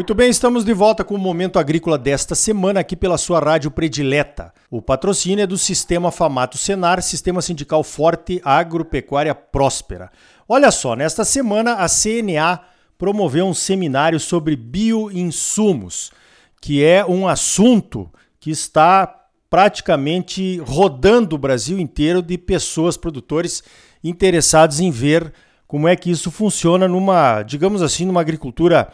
Muito bem, estamos de volta com o Momento Agrícola desta semana aqui pela sua rádio predileta. O patrocínio é do Sistema Famato Senar, Sistema Sindical Forte Agropecuária Próspera. Olha só, nesta semana a CNA promoveu um seminário sobre bioinsumos, que é um assunto que está praticamente rodando o Brasil inteiro de pessoas, produtores interessados em ver como é que isso funciona numa, digamos assim, numa agricultura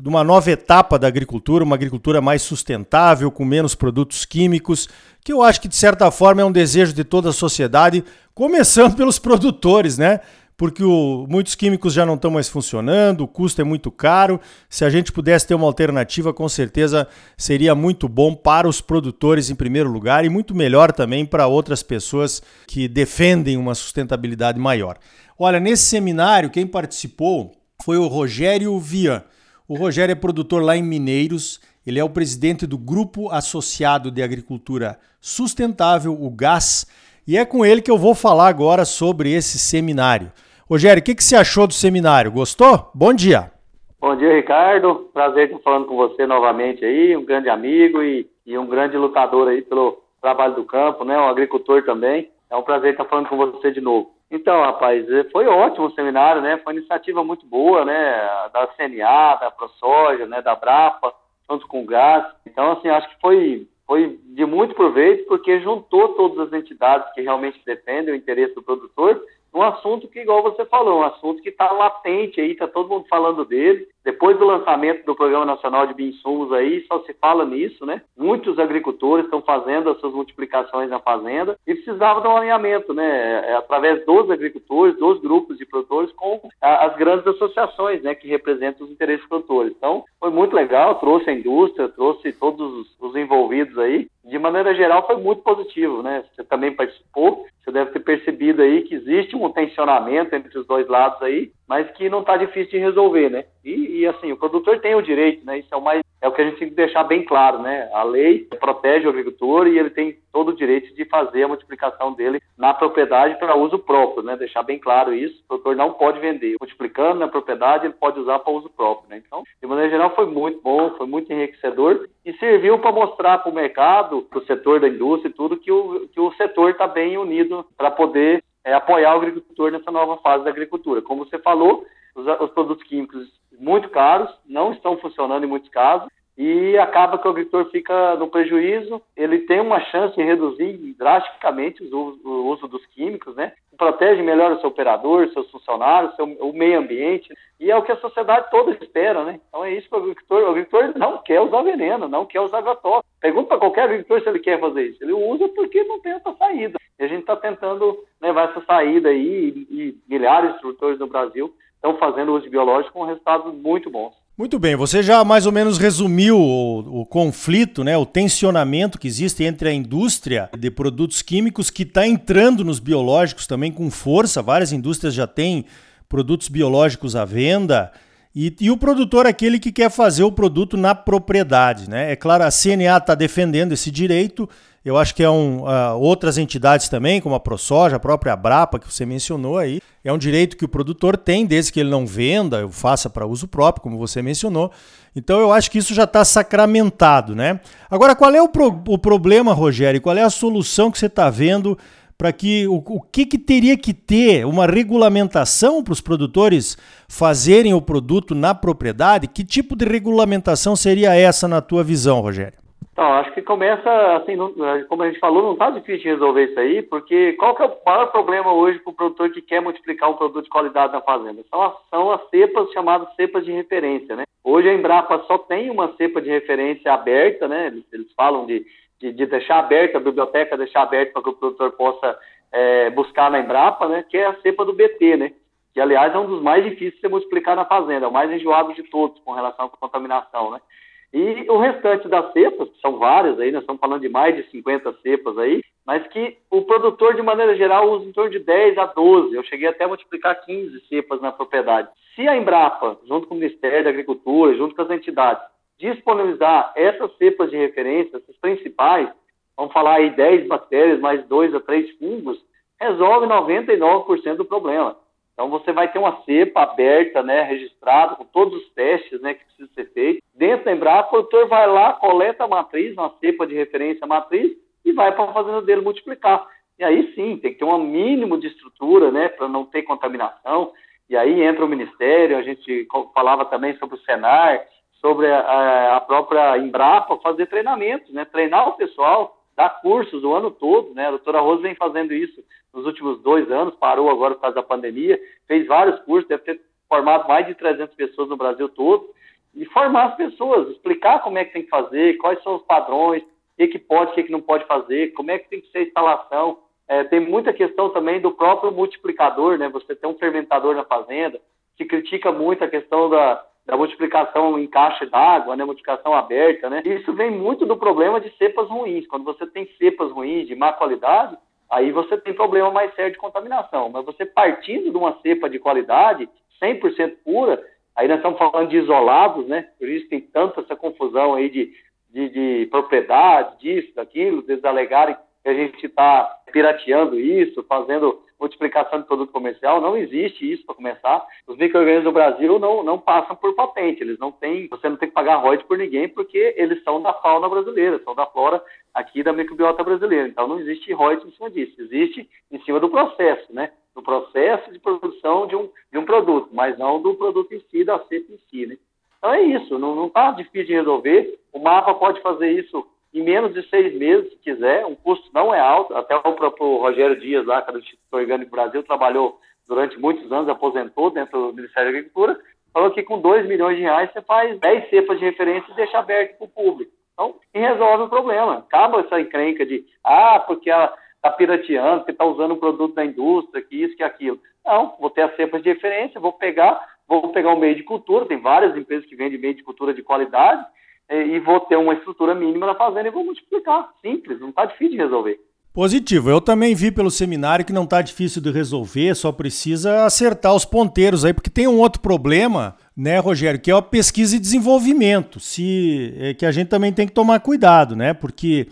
de uma nova etapa da agricultura, uma agricultura mais sustentável, com menos produtos químicos, que eu acho que de certa forma é um desejo de toda a sociedade, começando pelos produtores, né? Porque o, muitos químicos já não estão mais funcionando, o custo é muito caro. Se a gente pudesse ter uma alternativa, com certeza seria muito bom para os produtores em primeiro lugar e muito melhor também para outras pessoas que defendem uma sustentabilidade maior. Olha, nesse seminário, quem participou foi o Rogério Vian o Rogério é produtor lá em Mineiros, ele é o presidente do Grupo Associado de Agricultura Sustentável, o GAS, e é com ele que eu vou falar agora sobre esse seminário. Rogério, o que, que você achou do seminário? Gostou? Bom dia. Bom dia, Ricardo. Prazer estar falando com você novamente aí, um grande amigo e, e um grande lutador aí pelo trabalho do campo, né? Um agricultor também. É um prazer estar falando com você de novo. Então, rapaz, eh, foi ótimo o seminário, né? Foi uma iniciativa muito boa, né? Da CNA, da ProSoja, né? Da Brapa, junto com o GAS. Então, assim, acho que foi, foi de muito proveito, porque juntou todas as entidades que realmente defendem o interesse do produtor um assunto que, igual você falou, um assunto que está latente aí, está todo mundo falando dele. Depois do lançamento do Programa Nacional de Bioinsumos aí, só se fala nisso, né? Muitos agricultores estão fazendo as suas multiplicações na fazenda e precisava de um alinhamento, né? É, através dos agricultores, dos grupos de produtores com as grandes associações, né? Que representam os interesses produtores. Então, foi muito legal, trouxe a indústria, trouxe todos os envolvidos aí. De maneira geral, foi muito positivo, né? Você também participou, você deve ter percebido aí que existe um tensionamento entre os dois lados aí, mas que não está difícil de resolver, né? E, e, assim, o produtor tem o direito, né? Isso é o mais é o que a gente tem que deixar bem claro, né? A lei protege o agricultor e ele tem todo o direito de fazer a multiplicação dele na propriedade para uso próprio, né? Deixar bem claro isso. O produtor não pode vender. Multiplicando na propriedade, ele pode usar para uso próprio, né? Então, de maneira geral, foi muito bom, foi muito enriquecedor e serviu para mostrar para o mercado, para o setor da indústria e tudo, que o, que o setor está bem unido para poder é, apoiar o agricultor nessa nova fase da agricultura. Como você falou, os, os produtos químicos muito caros, não estão funcionando em muitos casos, e acaba que o agricultor fica no prejuízo, ele tem uma chance de reduzir drasticamente o uso dos químicos, né? Protege melhor o seu operador, seus funcionários, seu, o meio ambiente, e é o que a sociedade toda espera, né? Então é isso que o agricultor, o agricultor não quer usar veneno, não quer usar agrotóxicos. Pergunta para qualquer agricultor se ele quer fazer isso. Ele usa porque não tem essa saída. E a gente está tentando levar essa saída aí, e, e milhares de produtores no Brasil estão fazendo uso biológico com resultados muito bons. Muito bem, você já mais ou menos resumiu o, o, conflito, né, o tensionamento que existe entre a indústria de produtos químicos que está entrando nos biológicos também com força. Várias indústrias já têm produtos biológicos à venda. E, e o produtor, aquele que quer fazer o produto na propriedade. Né? É claro, a CNA está defendendo esse direito eu acho que é um, uh, outras entidades também, como a ProSoja, a própria Abrapa, que você mencionou aí, é um direito que o produtor tem, desde que ele não venda, faça para uso próprio, como você mencionou. Então eu acho que isso já está sacramentado, né? Agora, qual é o, pro, o problema, Rogério? Qual é a solução que você está vendo para que o, o que, que teria que ter uma regulamentação para os produtores fazerem o produto na propriedade? Que tipo de regulamentação seria essa na tua visão, Rogério? Então, acho que começa, assim, não, como a gente falou, não está difícil resolver isso aí, porque qual que é o maior problema hoje para o produtor que quer multiplicar um produto de qualidade na fazenda? São as, são as cepas chamadas cepas de referência, né? Hoje a Embrapa só tem uma cepa de referência aberta, né? Eles, eles falam de, de, de, deixar aberta a biblioteca, deixar aberta para que o produtor possa é, buscar na Embrapa, né? Que é a cepa do BT, né? Que, aliás, é um dos mais difíceis de se multiplicar na fazenda, é o mais enjoado de todos com relação à contaminação, né? E o restante das cepas, que são várias aí, nós estamos falando de mais de 50 cepas aí, mas que o produtor, de maneira geral, usa em torno de 10 a 12. Eu cheguei até a multiplicar 15 cepas na propriedade. Se a Embrapa, junto com o Ministério da Agricultura, junto com as entidades, disponibilizar essas cepas de referência, essas principais, vamos falar aí 10 bactérias mais 2 a 3 fungos, resolve 99% do problema. Então você vai ter uma cepa aberta, né, registrada, com todos os testes né, que precisam ser feitos, Dentro da Embrapa, o produtor vai lá, coleta a matriz, uma cepa de referência matriz, e vai para a fazenda dele multiplicar. E aí sim, tem que ter um mínimo de estrutura, né, para não ter contaminação. E aí entra o Ministério, a gente falava também sobre o Senar, sobre a, a própria Embrapa, fazer treinamentos, né, treinar o pessoal, dar cursos o ano todo, né, a doutora Rosa vem fazendo isso nos últimos dois anos, parou agora por causa da pandemia, fez vários cursos, deve ter formado mais de 300 pessoas no Brasil todo, e formar as pessoas, explicar como é que tem que fazer, quais são os padrões, o que, que pode, o que, que não pode fazer, como é que tem que ser a instalação. É, tem muita questão também do próprio multiplicador, né? Você tem um fermentador na fazenda, se critica muito a questão da, da multiplicação em caixa d'água, né? Multiplicação aberta, né? Isso vem muito do problema de cepas ruins. Quando você tem cepas ruins, de má qualidade, aí você tem problema mais sério de contaminação. Mas você partindo de uma cepa de qualidade, 100% pura, Aí nós estamos falando de isolados, né? Por isso tem tanta essa confusão aí de, de, de propriedade, disso, daquilo, eles alegarem que a gente está pirateando isso, fazendo multiplicação de produto comercial. Não existe isso para começar. Os micro-organismos do Brasil não, não passam por patente. Eles não têm, você não tem que pagar royalties por ninguém porque eles são da fauna brasileira, são da flora aqui da microbiota brasileira. Então não existe royalties em cima disso. Existe em cima do processo, né? Do processo de produção de um, de um produto, mas não do produto em si, da cepa em si, né? Então é isso, não está difícil de resolver. O mapa pode fazer isso em menos de seis meses, se quiser. O custo não é alto. Até o próprio Rogério Dias, lá, que é do Instituto Orgânico Brasil, trabalhou durante muitos anos, aposentou dentro do Ministério da Agricultura, falou que com 2 milhões de reais você faz 10 cepas de referência e deixa aberto para o público. Então, e resolve o problema. Acaba essa encrenca de, ah, porque está pirateando, porque está usando um produto da indústria, que isso, que aquilo. Não, vou ter as cepas de referência, vou pegar, vou pegar o meio de cultura, tem várias empresas que vendem meio de cultura de qualidade, e vou ter uma estrutura mínima na fazenda e vou multiplicar. Simples, não está difícil de resolver. Positivo. Eu também vi pelo seminário que não está difícil de resolver, só precisa acertar os ponteiros aí, porque tem um outro problema, né, Rogério, que é a pesquisa e desenvolvimento. Se é que a gente também tem que tomar cuidado, né? Porque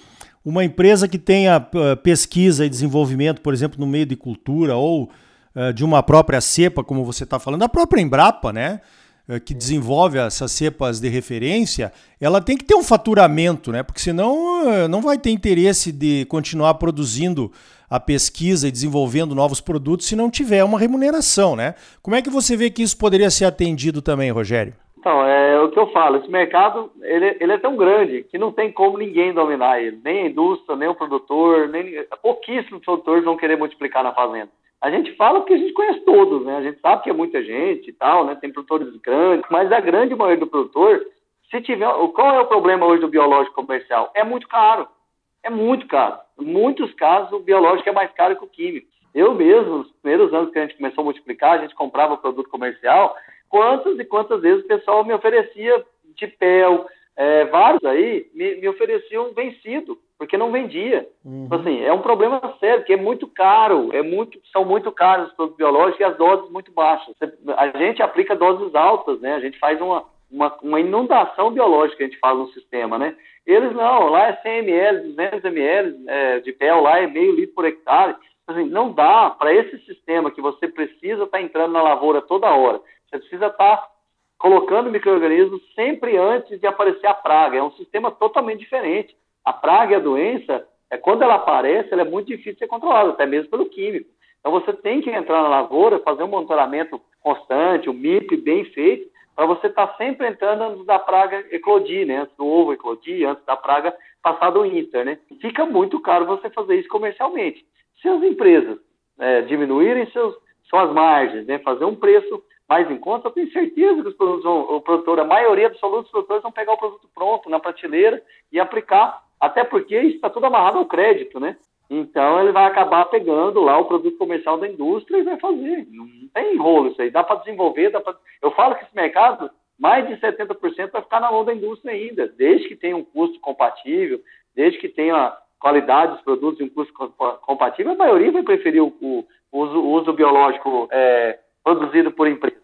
uma empresa que tenha pesquisa e desenvolvimento, por exemplo, no meio de cultura ou uh, de uma própria cepa, como você está falando, a própria Embrapa, né? Eh, que desenvolve essas cepas de referência, ela tem que ter um faturamento, né? Porque senão eh, não vai ter interesse de continuar produzindo a pesquisa e desenvolvendo novos produtos se não tiver uma remuneração, né? Como é que você vê que isso poderia ser atendido também, Rogério? Então, é o que eu falo, esse mercado ele, ele é tão grande que não tem como ninguém dominar ele, nem a indústria, nem o produtor, nem pouquíssimos produtores vão querer multiplicar na fazenda. A gente fala porque a gente conhece todos, né? A gente sabe que é muita gente e tal, né? Tem produtores grandes, mas a grande maioria do produtor, se tiver. Qual é o problema hoje do biológico comercial? É muito caro. É muito caro. Em muitos casos, o biológico é mais caro que o químico. Eu mesmo, nos primeiros anos que a gente começou a multiplicar, a gente comprava produto comercial. Quantas e quantas vezes o pessoal me oferecia de pel, é, vários aí me, me ofereciam vencido porque não vendia. Uhum. Então, assim, é um problema sério, que é muito caro, é muito, são muito caros os produtos biológicos e as doses muito baixas. A gente aplica doses altas, né? A gente faz uma, uma, uma inundação biológica, a gente faz no sistema, né? Eles não, lá é 100 ml, 200 ml é, de pé, lá é meio litro por hectare. Assim, não dá para esse sistema que você precisa estar tá entrando na lavoura toda hora. Você precisa estar tá colocando micro-organismos sempre antes de aparecer a praga. É um sistema totalmente diferente. A praga e a doença, é, quando ela aparece, ela é muito difícil de ser controlada, até mesmo pelo químico. Então você tem que entrar na lavoura, fazer um monitoramento constante, um MIP bem feito, para você estar tá sempre entrando antes da praga eclodir, né? Antes do ovo eclodir, antes da praga passar do Inter, né? Fica muito caro você fazer isso comercialmente. Se as empresas é, diminuírem seus, suas margens, né? Fazer um preço mais em conta, eu tenho certeza que os produtos vão, o produtor, a maioria dos produtores vão pegar o produto pronto na prateleira e aplicar até porque está tudo amarrado ao crédito, né? Então ele vai acabar pegando lá o produto comercial da indústria e vai fazer. Não tem enrolo isso aí. Dá para desenvolver, dá pra... Eu falo que esse mercado, mais de 70% vai ficar na mão da indústria ainda, desde que tenha um custo compatível, desde que tenha qualidade dos produtos e um custo compatível, a maioria vai preferir o, o, o uso, o uso biológico é, produzido por empresa.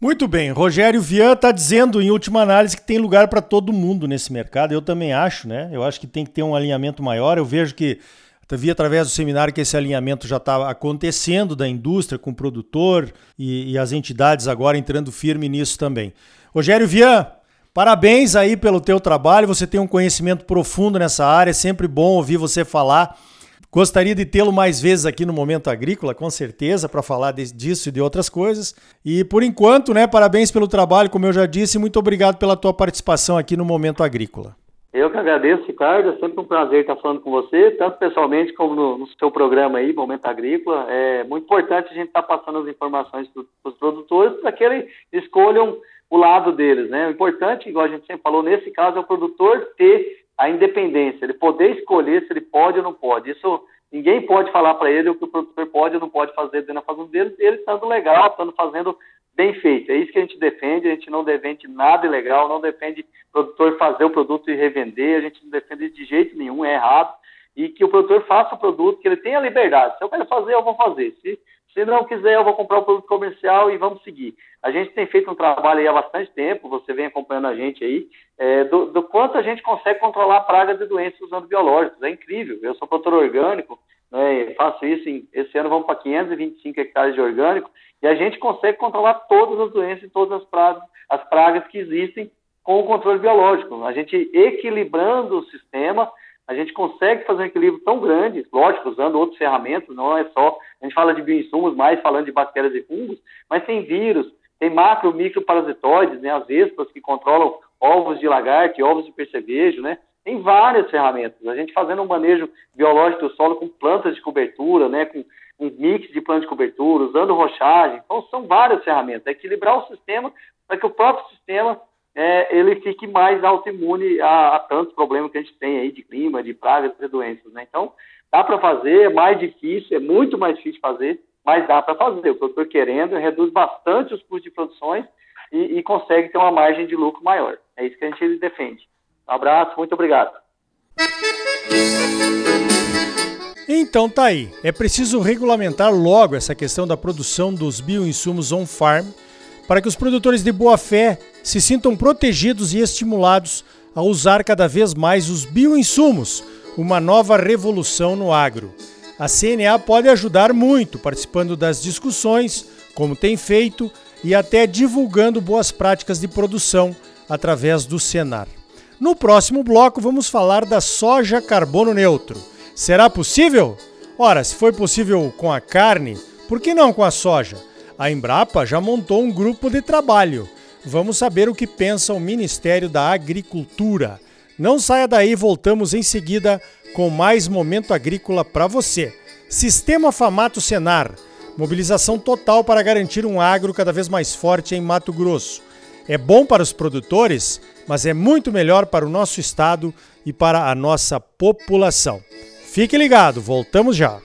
Muito bem, Rogério Vian está dizendo, em última análise, que tem lugar para todo mundo nesse mercado. Eu também acho, né? Eu acho que tem que ter um alinhamento maior. Eu vejo que, vi através do seminário que esse alinhamento já está acontecendo da indústria com o produtor e, e, as entidades agora entrando firme nisso também. Rogério Vian, Parabéns aí pelo teu trabalho, você tem um conhecimento profundo nessa área, é sempre bom ouvir você falar. Gostaria de tê-lo mais vezes aqui no Momento Agrícola, com certeza, para falar de, disso e de outras coisas. E por enquanto, né, parabéns pelo trabalho, como eu já disse, muito obrigado pela tua participação aqui no Momento Agrícola. Eu que agradeço, Ricardo. É sempre um prazer estar falando com você, tanto pessoalmente como no, no seu programa aí, Momento Agrícola. É muito importante a gente estar passando as informações para os produtores para que eles escolham o lado deles, né? O importante, igual a gente sempre falou, nesse caso é o produtor ter a independência, ele poder escolher se ele pode ou não pode. Isso ninguém pode falar para ele o que o produtor pode ou não pode fazer dentro da fazenda dele, ele estando legal, estando fazendo bem feito. É isso que a gente defende, a gente não defende nada ilegal, não defende produtor fazer o produto e revender, a gente não defende de jeito nenhum, é errado. E que o produtor faça o produto, que ele tenha liberdade. Se eu quero fazer, eu vou fazer. Se se não quiser, eu vou comprar o produto comercial e vamos seguir. A gente tem feito um trabalho aí há bastante tempo, você vem acompanhando a gente aí, é, do, do, quanto a gente consegue controlar pragas e doenças usando biológicos. É incrível. Eu sou produtor orgânico, né, faço isso, em, esse ano vamos para 525 hectares de orgânico, e a gente consegue controlar todas as doenças e todas as as pragas que existem com o controle biológico. A gente equilibrando o sistema, a gente consegue fazer um equilíbrio tão grande, lógico, usando outras ferramentas, não é só, a gente fala de bioinsumos, mais falando de bactérias e fungos, mas tem vírus, tem macro, micro parasitoides, né, as vespas que controlam ovos de lagarto, ovos de percevejo, né, tem várias ferramentas. A gente fazendo um manejo biológico do solo com plantas de cobertura, né, com um mix de plantas de cobertura, usando rochagem, então são várias ferramentas, é equilibrar o sistema para que o próprio sistema é, ele fique mais autoimune a, a, tantos problemas que a gente tem aí de clima, de pragas e doenças, né? Então, dá para fazer, é mais difícil, é muito mais difícil fazer, mas dá para fazer. O produtor querendo, reduz bastante os custos de produções e, e, consegue ter uma margem de lucro maior. É isso que a gente defende. Um abraço, muito obrigado. Então tá aí. É preciso regulamentar logo essa questão da produção dos bioinsumos on-farm para que os produtores de boa fé se sintam protegidos e estimulados a usar cada vez mais os bioinsumos, uma nova revolução no agro. A CNA pode ajudar muito participando das discussões, como tem feito, e até divulgando boas práticas de produção através do Senar. No próximo bloco, vamos falar da soja carbono neutro. Será possível? Ora, se foi possível com a carne, por que não com a soja? A Embrapa já montou um grupo de trabalho. Vamos saber o que pensa o Ministério da Agricultura. Não saia daí, voltamos em seguida com mais momento agrícola para você. Sistema Famato Senar. Mobilização total para garantir um agro cada vez mais forte em Mato Grosso. É bom para os produtores, mas é muito melhor para o nosso estado e para a nossa população. Fique ligado, voltamos já.